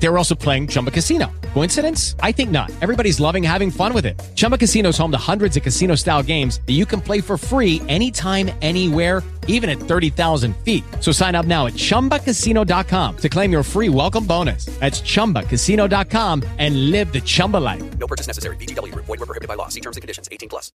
They were also playing Chumba Casino. Coincidence? I think not. Everybody's loving having fun with it. Chumba Casino is home to hundreds of casino style games that you can play for free anytime, anywhere, even at 30,000 feet. So sign up now at chumbacasino.com to claim your free welcome bonus. That's chumbacasino.com and live the Chumba life. No purchase necessary. VGW Group. Void were prohibited by law. See terms and conditions. 18 plus.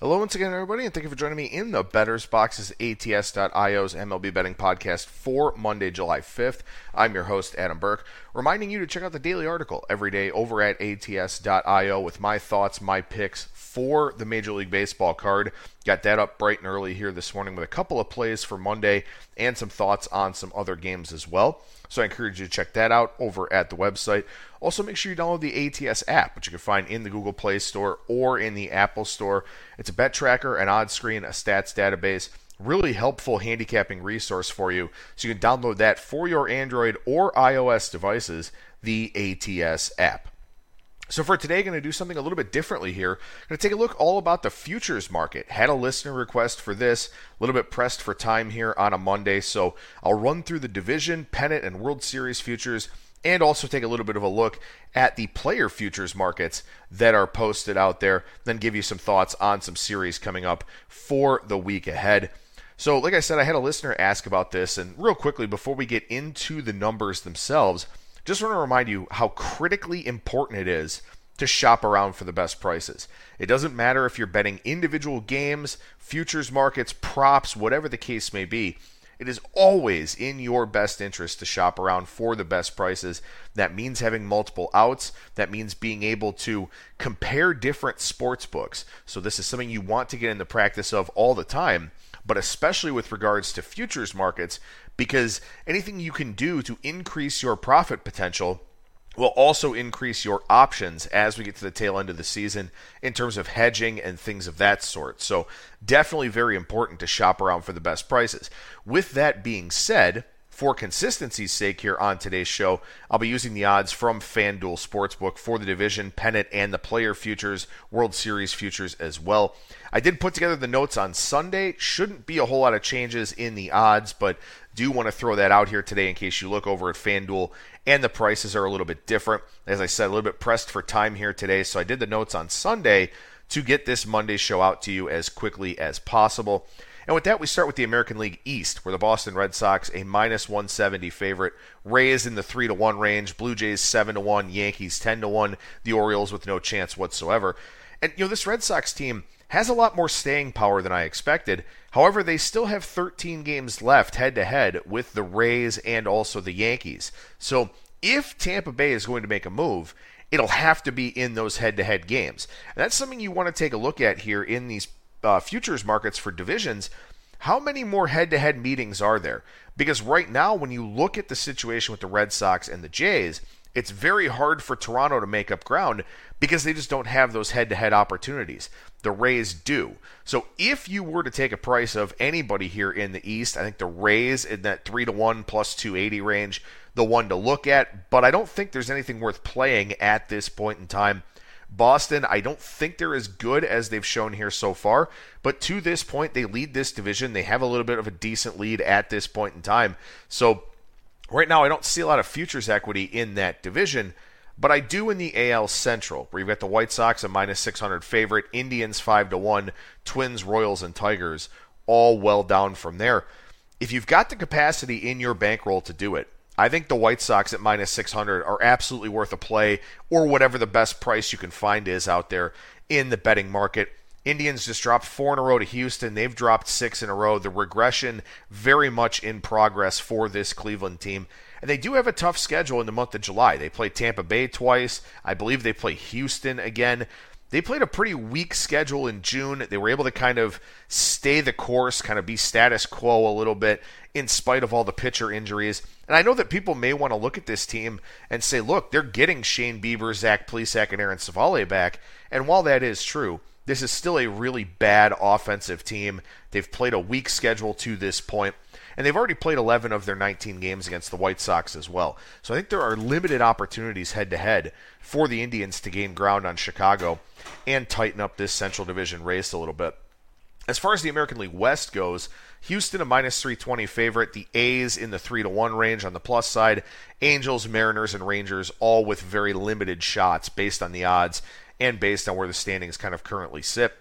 Hello once again, everybody, and thank you for joining me in the Bettor's Boxes ATS.io's MLB betting podcast for Monday, July 5th. I'm your host, Adam Burke, reminding you to check out the daily article every day over at ATS.io with my thoughts, my picks for the Major League Baseball card. Got that up bright and early here this morning with a couple of plays for Monday and some thoughts on some other games as well. So I encourage you to check that out over at the website. Also, make sure you download the ATS app, which you can find in the Google Play Store or in the Apple Store. It's a bet tracker, an odds screen, a stats database. Really helpful handicapping resource for you. So you can download that for your Android or iOS devices, the ATS app. So for today, I'm going to do something a little bit differently here. I'm Going to take a look all about the futures market. Had a listener request for this, a little bit pressed for time here on a Monday, so I'll run through the division, pennant, and World Series futures, and also take a little bit of a look at the player futures markets that are posted out there. Then give you some thoughts on some series coming up for the week ahead. So, like I said, I had a listener ask about this, and real quickly before we get into the numbers themselves just want to remind you how critically important it is to shop around for the best prices. It doesn't matter if you're betting individual games, futures markets, props, whatever the case may be. It is always in your best interest to shop around for the best prices. That means having multiple outs. That means being able to compare different sports books. So, this is something you want to get in the practice of all the time, but especially with regards to futures markets, because anything you can do to increase your profit potential will also increase your options as we get to the tail end of the season in terms of hedging and things of that sort. So, definitely very important to shop around for the best prices. With that being said, for consistency's sake here on today's show, I'll be using the odds from FanDuel Sportsbook for the division, pennant, and the player futures, World Series futures as well. I did put together the notes on Sunday. Shouldn't be a whole lot of changes in the odds, but do want to throw that out here today in case you look over at FanDuel and the prices are a little bit different. As I said, a little bit pressed for time here today, so I did the notes on Sunday to get this Monday show out to you as quickly as possible. And with that, we start with the American League East, where the Boston Red Sox, a minus 170 favorite, Rays in the 3 to 1 range, Blue Jays 7 to 1, Yankees 10 to 1, the Orioles with no chance whatsoever. And, you know, this Red Sox team has a lot more staying power than I expected. However, they still have 13 games left head to head with the Rays and also the Yankees. So if Tampa Bay is going to make a move, it'll have to be in those head to head games. And that's something you want to take a look at here in these uh, futures markets for divisions, how many more head to head meetings are there? Because right now, when you look at the situation with the Red Sox and the Jays, it's very hard for Toronto to make up ground because they just don't have those head to head opportunities. The Rays do. So if you were to take a price of anybody here in the East, I think the Rays in that 3 to 1 plus 280 range, the one to look at, but I don't think there's anything worth playing at this point in time. Boston, I don't think they're as good as they've shown here so far, but to this point, they lead this division. They have a little bit of a decent lead at this point in time. So, right now, I don't see a lot of futures equity in that division, but I do in the AL Central, where you've got the White Sox a minus 600 favorite, Indians 5 to 1, Twins, Royals, and Tigers all well down from there. If you've got the capacity in your bankroll to do it, I think the White Sox at minus 600 are absolutely worth a play, or whatever the best price you can find is out there in the betting market. Indians just dropped four in a row to Houston. They've dropped six in a row. The regression very much in progress for this Cleveland team. And they do have a tough schedule in the month of July. They play Tampa Bay twice. I believe they play Houston again. They played a pretty weak schedule in June. They were able to kind of stay the course, kind of be status quo a little bit in spite of all the pitcher injuries. And I know that people may want to look at this team and say, look, they're getting Shane Bieber, Zach Plesac, and Aaron Civale back. And while that is true, this is still a really bad offensive team. They've played a weak schedule to this and they've already played 11 of their 19 games against the White Sox as well. So I think there are limited opportunities head to head for the Indians to gain ground on Chicago and tighten up this Central Division race a little bit. As far as the American League West goes, Houston a minus 320 favorite, the A's in the 3 to 1 range on the plus side, Angels, Mariners and Rangers all with very limited shots based on the odds and based on where the standings kind of currently sit.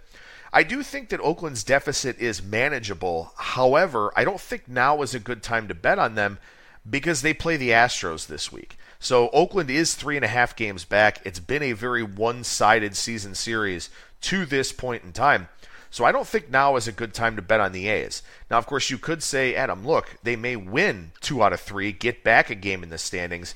I do think that Oakland's deficit is manageable. However, I don't think now is a good time to bet on them because they play the Astros this week. So Oakland is three and a half games back. It's been a very one sided season series to this point in time. So I don't think now is a good time to bet on the A's. Now, of course, you could say, Adam, look, they may win two out of three, get back a game in the standings.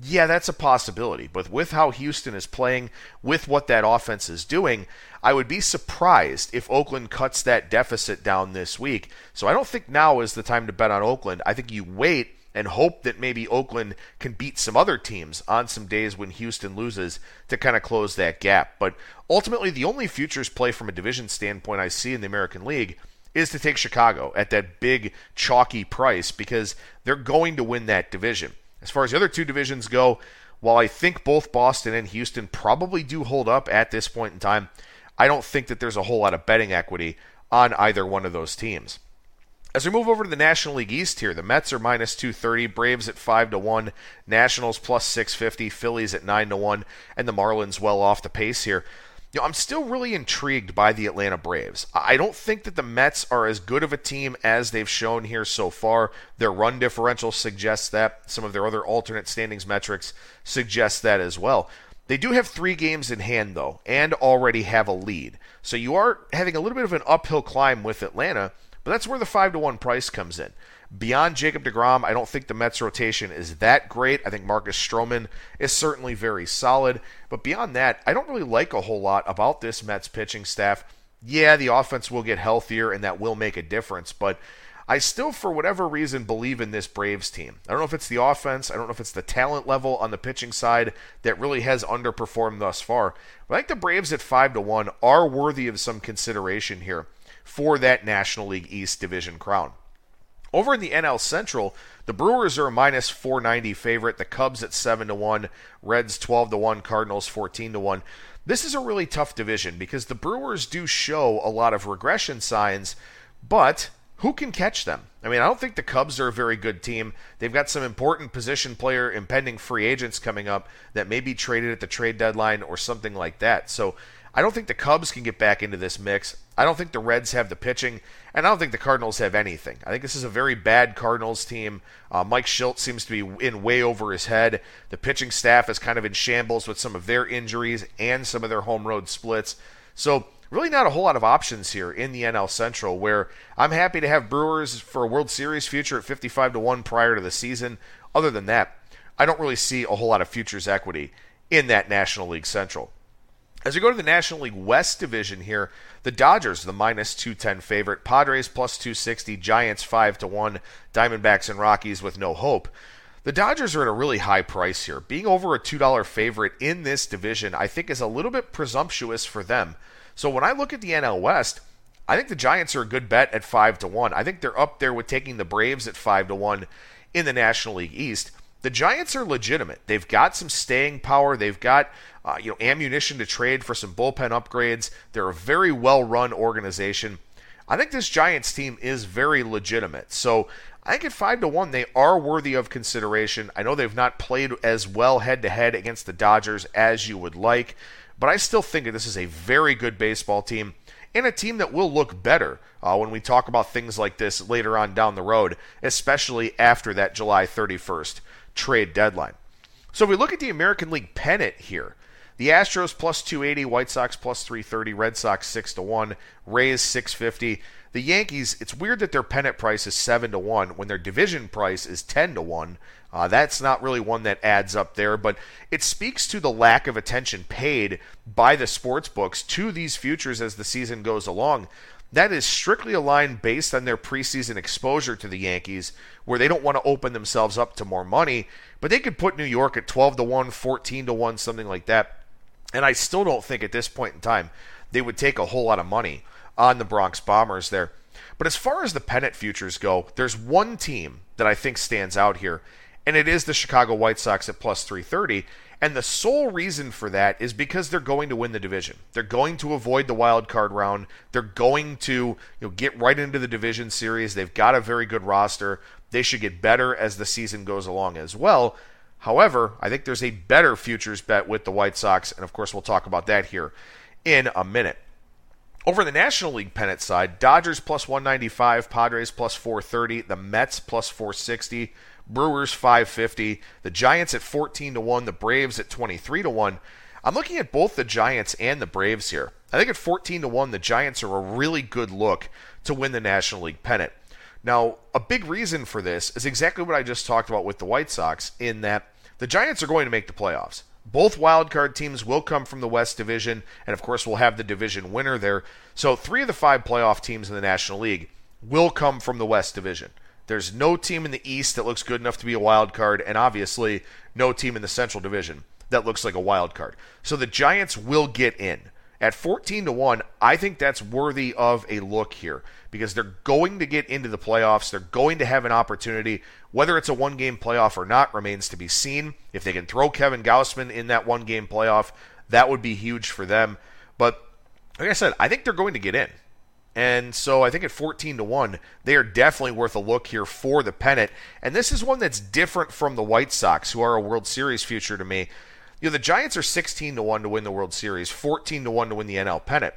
Yeah, that's a possibility. But with how Houston is playing, with what that offense is doing, I would be surprised if Oakland cuts that deficit down this week. So I don't think now is the time to bet on Oakland. I think you wait and hope that maybe Oakland can beat some other teams on some days when Houston loses to kind of close that gap. But ultimately, the only futures play from a division standpoint I see in the American League is to take Chicago at that big, chalky price because they're going to win that division. As far as the other two divisions go, while I think both Boston and Houston probably do hold up at this point in time, I don't think that there's a whole lot of betting equity on either one of those teams. As we move over to the National League East here, the Mets are minus 230, Braves at 5 to 1, Nationals plus 650, Phillies at 9 to 1, and the Marlins well off the pace here. You know, I'm still really intrigued by the Atlanta Braves. I don't think that the Mets are as good of a team as they've shown here so far. Their run differential suggests that. Some of their other alternate standings metrics suggest that as well. They do have three games in hand, though, and already have a lead. So you are having a little bit of an uphill climb with Atlanta. But that's where the 5 to 1 price comes in. Beyond Jacob DeGrom, I don't think the Mets rotation is that great. I think Marcus Stroman is certainly very solid. But beyond that, I don't really like a whole lot about this Mets pitching staff. Yeah, the offense will get healthier and that will make a difference, but I still, for whatever reason, believe in this Braves team. I don't know if it's the offense, I don't know if it's the talent level on the pitching side that really has underperformed thus far. But I think the Braves at 5 to 1 are worthy of some consideration here for that National League East division crown. Over in the NL Central, the Brewers are a minus 490 favorite, the Cubs at 7 to 1, Reds 12 to 1, Cardinals 14 to 1. This is a really tough division because the Brewers do show a lot of regression signs, but who can catch them? I mean, I don't think the Cubs are a very good team. They've got some important position player impending free agents coming up that may be traded at the trade deadline or something like that. So I don't think the Cubs can get back into this mix. I don't think the Reds have the pitching, and I don't think the Cardinals have anything. I think this is a very bad Cardinals team. Uh, Mike Shildt seems to be in way over his head. The pitching staff is kind of in shambles with some of their injuries and some of their home road splits. So, really not a whole lot of options here in the NL Central where I'm happy to have Brewers for a World Series future at 55 to 1 prior to the season. Other than that, I don't really see a whole lot of futures equity in that National League Central. As we go to the National League West division here, the Dodgers, the minus 210 favorite, Padres plus 260, Giants 5 to 1, Diamondbacks and Rockies with no hope. The Dodgers are at a really high price here. Being over a $2 favorite in this division, I think, is a little bit presumptuous for them. So when I look at the NL West, I think the Giants are a good bet at 5 to 1. I think they're up there with taking the Braves at 5 to 1 in the National League East. The Giants are legitimate. They've got some staying power. They've got uh, you know ammunition to trade for some bullpen upgrades. They're a very well-run organization. I think this Giants team is very legitimate. So I think at five to one they are worthy of consideration. I know they've not played as well head-to-head against the Dodgers as you would like, but I still think that this is a very good baseball team and a team that will look better uh, when we talk about things like this later on down the road, especially after that July 31st trade deadline. So if we look at the American League pennant here, the Astros plus 280, White Sox plus 330, Red Sox 6 to 1, Rays 650. The Yankees, it's weird that their pennant price is 7 to 1 when their division price is 10 to 1. Uh, that's not really one that adds up there, but it speaks to the lack of attention paid by the sports books to these futures as the season goes along. That is strictly aligned based on their preseason exposure to the Yankees, where they don't want to open themselves up to more money, but they could put New York at 12 to 1, 14 to 1, something like that. And I still don't think at this point in time they would take a whole lot of money on the Bronx Bombers there. But as far as the pennant futures go, there's one team that I think stands out here, and it is the Chicago White Sox at plus 330. And the sole reason for that is because they're going to win the division. They're going to avoid the wild card round. They're going to you know, get right into the division series. They've got a very good roster. They should get better as the season goes along as well. However, I think there's a better futures bet with the White Sox, and of course, we'll talk about that here in a minute. Over the National League pennant side, Dodgers plus 195, Padres plus 430, the Mets plus 460, Brewers 550, the Giants at 14 to 1, the Braves at 23 to 1. I'm looking at both the Giants and the Braves here. I think at 14 to 1, the Giants are a really good look to win the National League pennant. Now, a big reason for this is exactly what I just talked about with the White Sox, in that the Giants are going to make the playoffs. Both wildcard teams will come from the West Division, and of course, we'll have the division winner there. So, three of the five playoff teams in the National League will come from the West Division. There's no team in the East that looks good enough to be a wild card, and obviously, no team in the Central Division that looks like a wild card. So, the Giants will get in. At 14 to 1, I think that's worthy of a look here because they're going to get into the playoffs. They're going to have an opportunity. Whether it's a one game playoff or not remains to be seen. If they can throw Kevin Gausman in that one game playoff, that would be huge for them. But like I said, I think they're going to get in. And so I think at 14 to 1, they are definitely worth a look here for the pennant. And this is one that's different from the White Sox, who are a World Series future to me. You know, the Giants are 16 to 1 to win the World Series, 14 to 1 to win the NL pennant.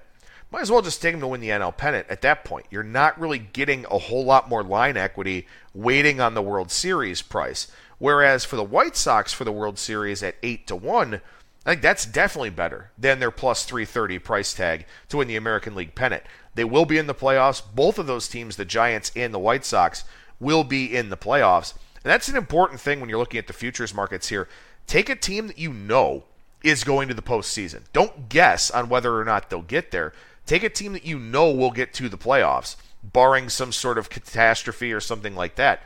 Might as well just take them to win the NL pennant at that point. You're not really getting a whole lot more line equity waiting on the World Series price. Whereas for the White Sox for the World Series at 8 to 1, I think that's definitely better than their plus 330 price tag to win the American League pennant. They will be in the playoffs. Both of those teams, the Giants and the White Sox, will be in the playoffs. And that's an important thing when you're looking at the futures markets here. Take a team that you know is going to the postseason. Don't guess on whether or not they'll get there. Take a team that you know will get to the playoffs, barring some sort of catastrophe or something like that.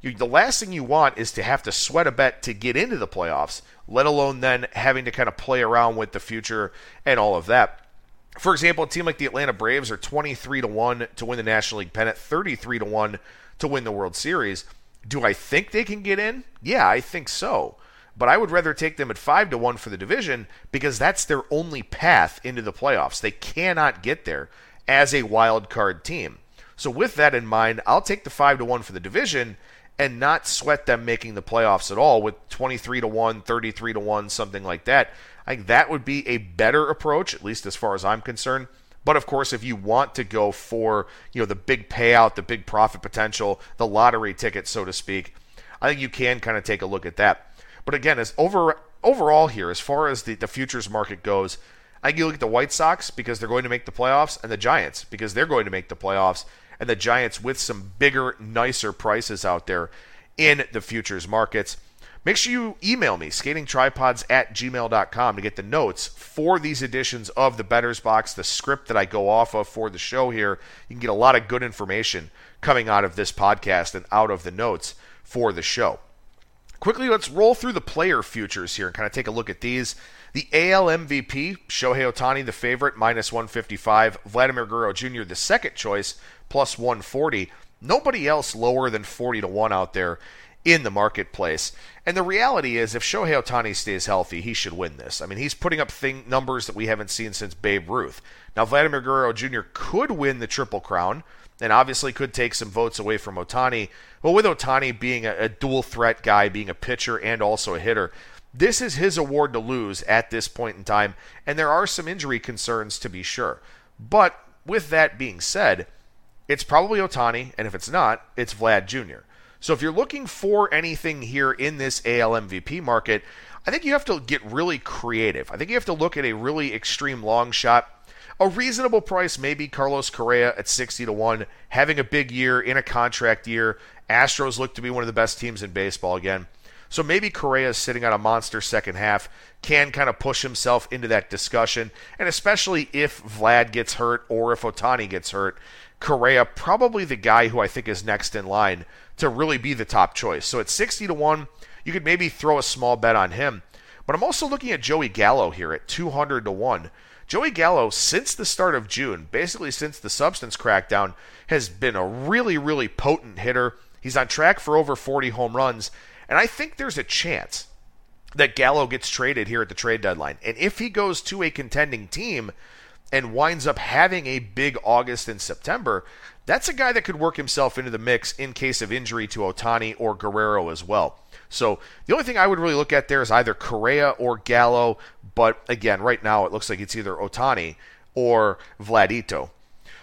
You, the last thing you want is to have to sweat a bet to get into the playoffs, let alone then having to kind of play around with the future and all of that. For example, a team like the Atlanta Braves are 23 to 1 to win the National League pennant, 33 to 1 to win the World Series. Do I think they can get in? Yeah, I think so but I would rather take them at 5 to 1 for the division because that's their only path into the playoffs. They cannot get there as a wild card team. So with that in mind, I'll take the 5 to 1 for the division and not sweat them making the playoffs at all with 23 to 1, 33 to 1, something like that. I think that would be a better approach at least as far as I'm concerned. But of course, if you want to go for, you know, the big payout, the big profit potential, the lottery ticket so to speak, I think you can kind of take a look at that. But again, as over overall here, as far as the, the futures market goes, I think you look at the White Sox because they're going to make the playoffs, and the Giants because they're going to make the playoffs, and the Giants with some bigger, nicer prices out there in the futures markets. Make sure you email me, skatingtripods at gmail.com, to get the notes for these editions of the Bettor's Box, the script that I go off of for the show here. You can get a lot of good information coming out of this podcast and out of the notes for the show. Quickly, let's roll through the player futures here and kind of take a look at these. The AL MVP, Shohei Ohtani, the favorite, minus 155. Vladimir Guerrero Jr., the second choice, plus 140. Nobody else lower than 40 to 1 out there in the marketplace. And the reality is, if Shohei Ohtani stays healthy, he should win this. I mean, he's putting up thing, numbers that we haven't seen since Babe Ruth. Now, Vladimir Guerrero Jr. could win the Triple Crown and obviously could take some votes away from Ohtani. But with Ohtani being a, a, dual threat guy, being a pitcher and also a hitter, this is his award to lose at this point in time. And there are some injury concerns to be sure. But with that being said, it's probably Ohtani, and if it's not, it's Vlad Jr. So if you're looking for anything here in this AL MVP market, I think you have to get really creative. I think you have to look at a really extreme long shot a reasonable price maybe Carlos Correa at 60 to 1, having a big year in a contract year. Astros look to be one of the best teams in baseball again. So maybe Correa is sitting on a monster second half, can kind of push himself into that discussion. And especially if Vlad gets hurt or if Ohtani gets hurt, Correa probably the guy who I think is next in line to really be the top choice. So at 60 to 1, you could maybe throw a small bet on him. But I'm also looking at Joey Gallo here at 200 to 1. Joey Gallo, since the start of June, basically since the substance crackdown, has been a really, really potent hitter. He's on track for over 40 home runs, and I think there's a chance that Gallo gets traded here at the trade deadline. And if he goes to a contending team and winds up having a big August and September, that's a guy that could work himself into the mix in case of injury to Ohtani or Guerrero as well. So the only thing I would really look at there is either Correa or Gallo, but again, right now it looks like it's either Ohtani or Vladito.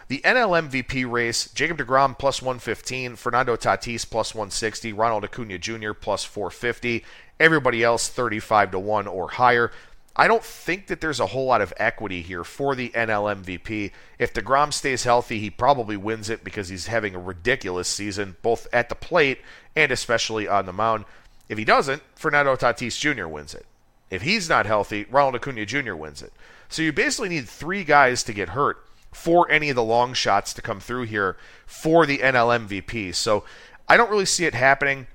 The NL MVP race, Jacob DeGrom plus 115, Fernando Tatis plus 160, Ronald Acuna Jr. plus 450, everybody else 35 to 1 or higher. I don't think that there's a whole lot of equity here for the NL MVP. If DeGrom stays healthy, he probably wins it because he's having a ridiculous season, both at the plate and especially on the mound. If he doesn't, Fernando Tatis Jr. wins it. If he's not healthy, Ronald Acuna Jr. wins it. So you basically need three guys to get hurt for any of the long shots to come through here for the NL MVP. So I don't really see it happening.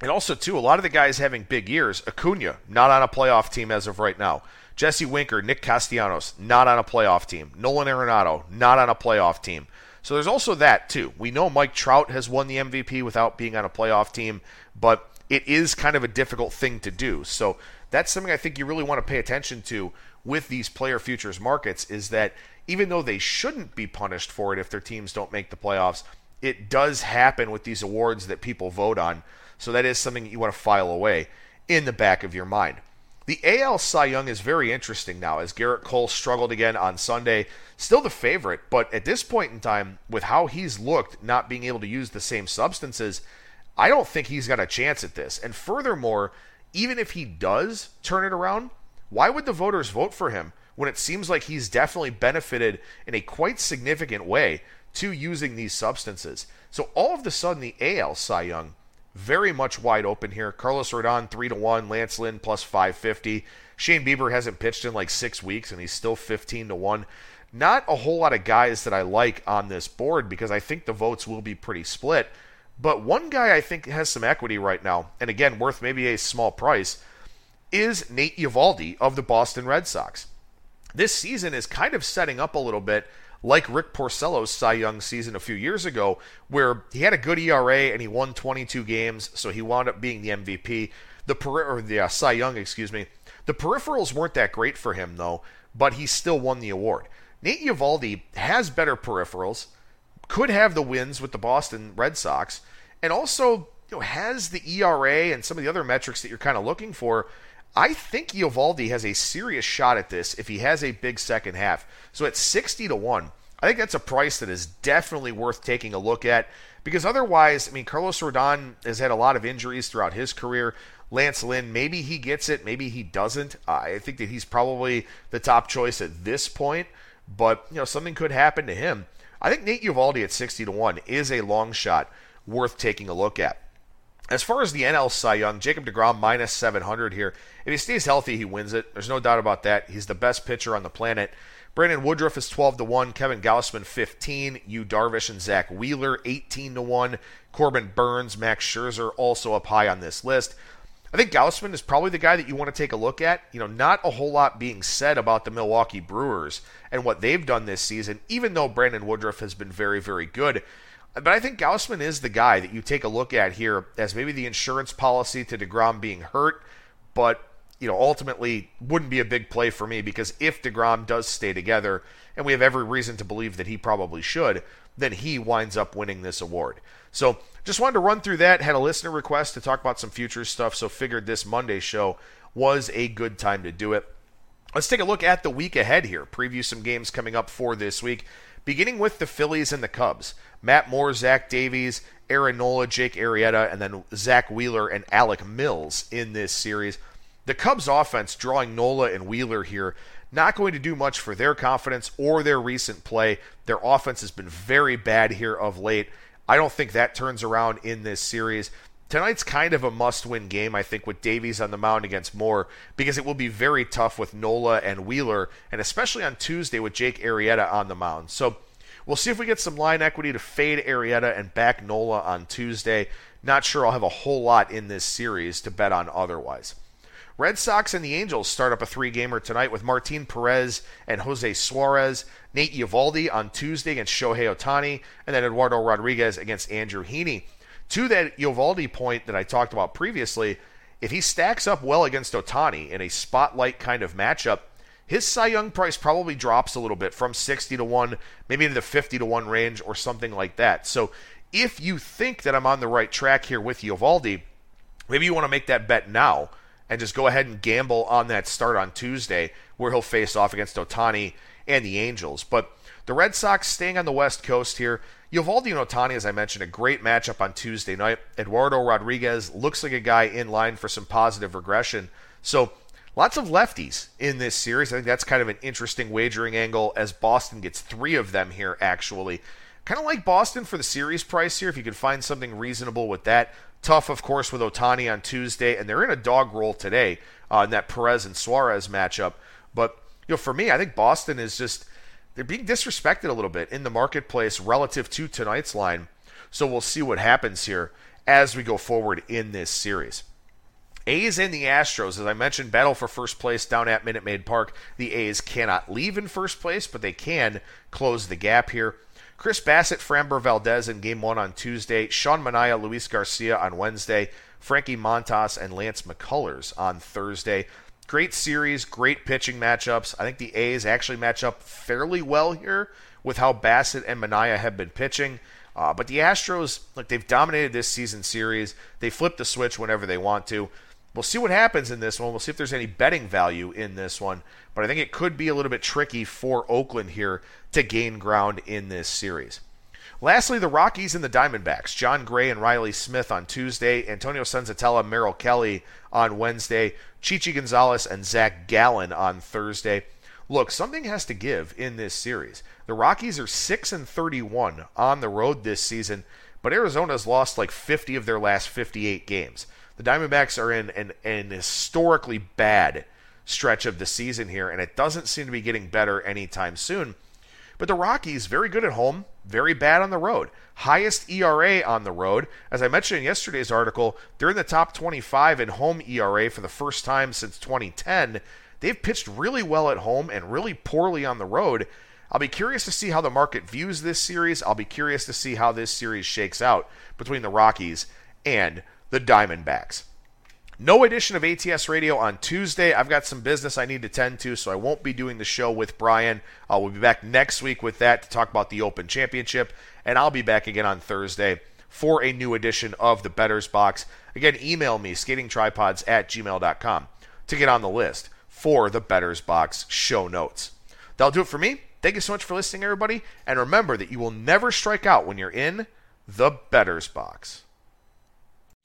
And also, too, a lot of the guys having big years. Acuna, not on a playoff team as of right now. Jesse Winker, Nick Castellanos, not on a playoff team. Nolan Arenado, not on a playoff team. So there's also that, too. We know Mike Trout has won the MVP without being on a playoff team, but it is kind of a difficult thing to do. So that's something I think you really want to pay attention to with these player futures markets is that even though they shouldn't be punished for it if their teams don't make the playoffs, it does happen with these awards that people vote on. So that is something you want to file away in the back of your mind. The AL Cy Young is very interesting now as Gerrit Cole struggled again on Sunday. Still the favorite, but at this point in time, with how he's looked, not being able to use the same substances, I don't think he's got a chance at this. And furthermore, even if he does turn it around, why would the voters vote for him when it seems like he's definitely benefited in a quite significant way to using these substances? So all of a sudden, the AL Cy Young very much wide open here. Carlos Rodon three to one, Lance Lynn plus five fifty. Shane Bieber hasn't pitched in like six weeks and he's still fifteen to one. Not a whole lot of guys that I like on this board because I think the votes will be pretty split. But one guy I think has some equity right now, and again worth maybe a small price, is Nate Eovaldi of the Boston Red Sox. This season is kind of setting up a little bit like Rick Porcello's Cy Young season a few years ago, where he had a good ERA and he won 22 games, so he wound up being the MVP. The per- or the uh, Cy Young, excuse me. The peripherals weren't that great for him though, but he still won the award. Nate Eovaldi has better peripherals, could have the wins with the Boston Red Sox, and also you know, has the ERA and some of the other metrics that you're kind of looking for. I think Eovaldi has a serious shot at this if he has a big second half. So at 60 to 1, I think that's a price that is definitely worth taking a look at because otherwise, I mean, Carlos Rodon has had a lot of injuries throughout his career. Lance Lynn, maybe he gets it, maybe he doesn't. Uh, I think that he's probably the top choice at this point, but you know something could happen to him. I think Nate Eovaldi at 60 to 1 is a long shot worth taking a look at. As far as the NL Cy Young, Jacob DeGrom minus 700 here. If he stays healthy, he wins it. There's no doubt about that. He's the best pitcher on the planet. Brandon Woodruff is 12 to 1, Kevin Gausman 15, Yu Darvish and Zack Wheeler 18 to 1, Corbin Burnes, Max Scherzer also up high on this list. I think Gausman is probably the guy that you want to take a look at. You know, not a whole lot being said about the Milwaukee Brewers and what they've done this season, even though Brandon Woodruff has been very, very good. But I think Gausman is the guy that you take a look at here as maybe the insurance policy to DeGrom being hurt, but you know, ultimately wouldn't be a big play for me because if DeGrom does stay together, and we have every reason to believe that he probably should, then he winds up winning this award. So just wanted to run through that. Had a listener request to talk about some futures stuff, so figured this Monday show was a good time to do it. Let's take a look at the week ahead here, preview some games coming up for this week beginning with the Phillies and the Cubs. Matt Moore, Zach Davies, Aaron Nola, Jake Arrieta, and then Zack Wheeler and Alec Mills in this series. The Cubs offense drawing Nola and Wheeler here not going to do much for their confidence or their recent play. Their offense has been very bad here of late. I don't think that turns around in this series. Tonight's kind of a must win game, I think, with Davies on the mound against Moore, because it will be very tough with Nola and Wheeler, and especially on Tuesday with Jake Arrieta on the mound. So we'll see if we get some line equity to fade Arrieta and back Nola on Tuesday. Not sure I'll have a whole lot in this series to bet on otherwise. Red Sox and the Angels start up a three gamer tonight with Martin Perez and Jose Suarez, Nate Eovaldi on Tuesday against Shohei Ohtani, and then Eduardo Rodriguez against Andrew Heaney. To that Eovaldi point that I talked about previously, if he stacks up well against Ohtani in a spotlight kind of matchup, his Cy Young price probably drops a little bit from 60 to 1, maybe into the 50 to 1 range or something like that. So if you think that I'm on the right track here with Eovaldi, maybe you want to make that bet now and just go ahead and gamble on that start on Tuesday where he'll face off against Ohtani and the Angels. But the Red Sox staying on the West Coast here. Eovaldi and Ohtani, as I mentioned, a great matchup on Tuesday night. Eduardo Rodriguez looks like a guy in line for some positive regression. So lots of lefties in this series. I think that's kind of an interesting wagering angle as Boston gets three of them here, actually. Kind of like Boston for the series price here, if you could find something reasonable with that. Tough, of course, with Ohtani on Tuesday, and they're in a dog roll today uh, in that Perez and Suarez matchup. But you know, for me, I think Boston is just they're being disrespected a little bit in the marketplace relative to tonight's line. So we'll see what happens here as we go forward in this series. A's and the Astros, as I mentioned, battle for first place down at Minute Maid Park. The A's cannot leave in first place, but they can close the gap here. Chris Bassitt, Framber Valdez in game one on Tuesday. Sean Manaea, Luis Garcia on Wednesday. Frankie Montas and Lance McCullers on Thursday. Great series, great pitching matchups. I think the A's actually match up fairly well here with how Bassitt and Manaea have been pitching. Uh, but the Astros, like they've dominated this season series. They flip the switch whenever they want to. We'll see what happens in this one. We'll see if there's any betting value in this one. But I think it could be a little bit tricky for Oakland here to gain ground in this series. Lastly, the Rockies and the Diamondbacks. Jon Gray and Riley Smith on Tuesday. Antonio Senzatela, Merrill Kelly on Wednesday. Chi Chi Gonzalez and Zach Gallen on Thursday. Look, something has to give in this series. The Rockies are 6 and 31 on the road this season, but Arizona's lost like 50 of their last 58 games. The Diamondbacks are in an, an historically bad stretch of the season here, and it doesn't seem to be getting better anytime soon. But the Rockies, very good at home, very bad on the road. Highest ERA on the road. As I mentioned in yesterday's article, they're in the top 25 in home ERA for the first time since 2010. They've pitched really well at home and really poorly on the road. I'll be curious to see how the market views this series. I'll be curious to see how this series shakes out between the Rockies and the Diamondbacks. No edition of ATS Radio on Tuesday. I've got some business I need to tend to, so I won't be doing the show with Brian. Uh, we'll be back next week with that to talk about the Open Championship, and I'll be back again on Thursday for a new edition of the Bettor's Box. Again, email me, skatingtripods at gmail.com, to get on the list for the Bettor's Box show notes. That'll do it for me. Thank you so much for listening, everybody, and remember that you will never strike out when you're in the Bettor's Box.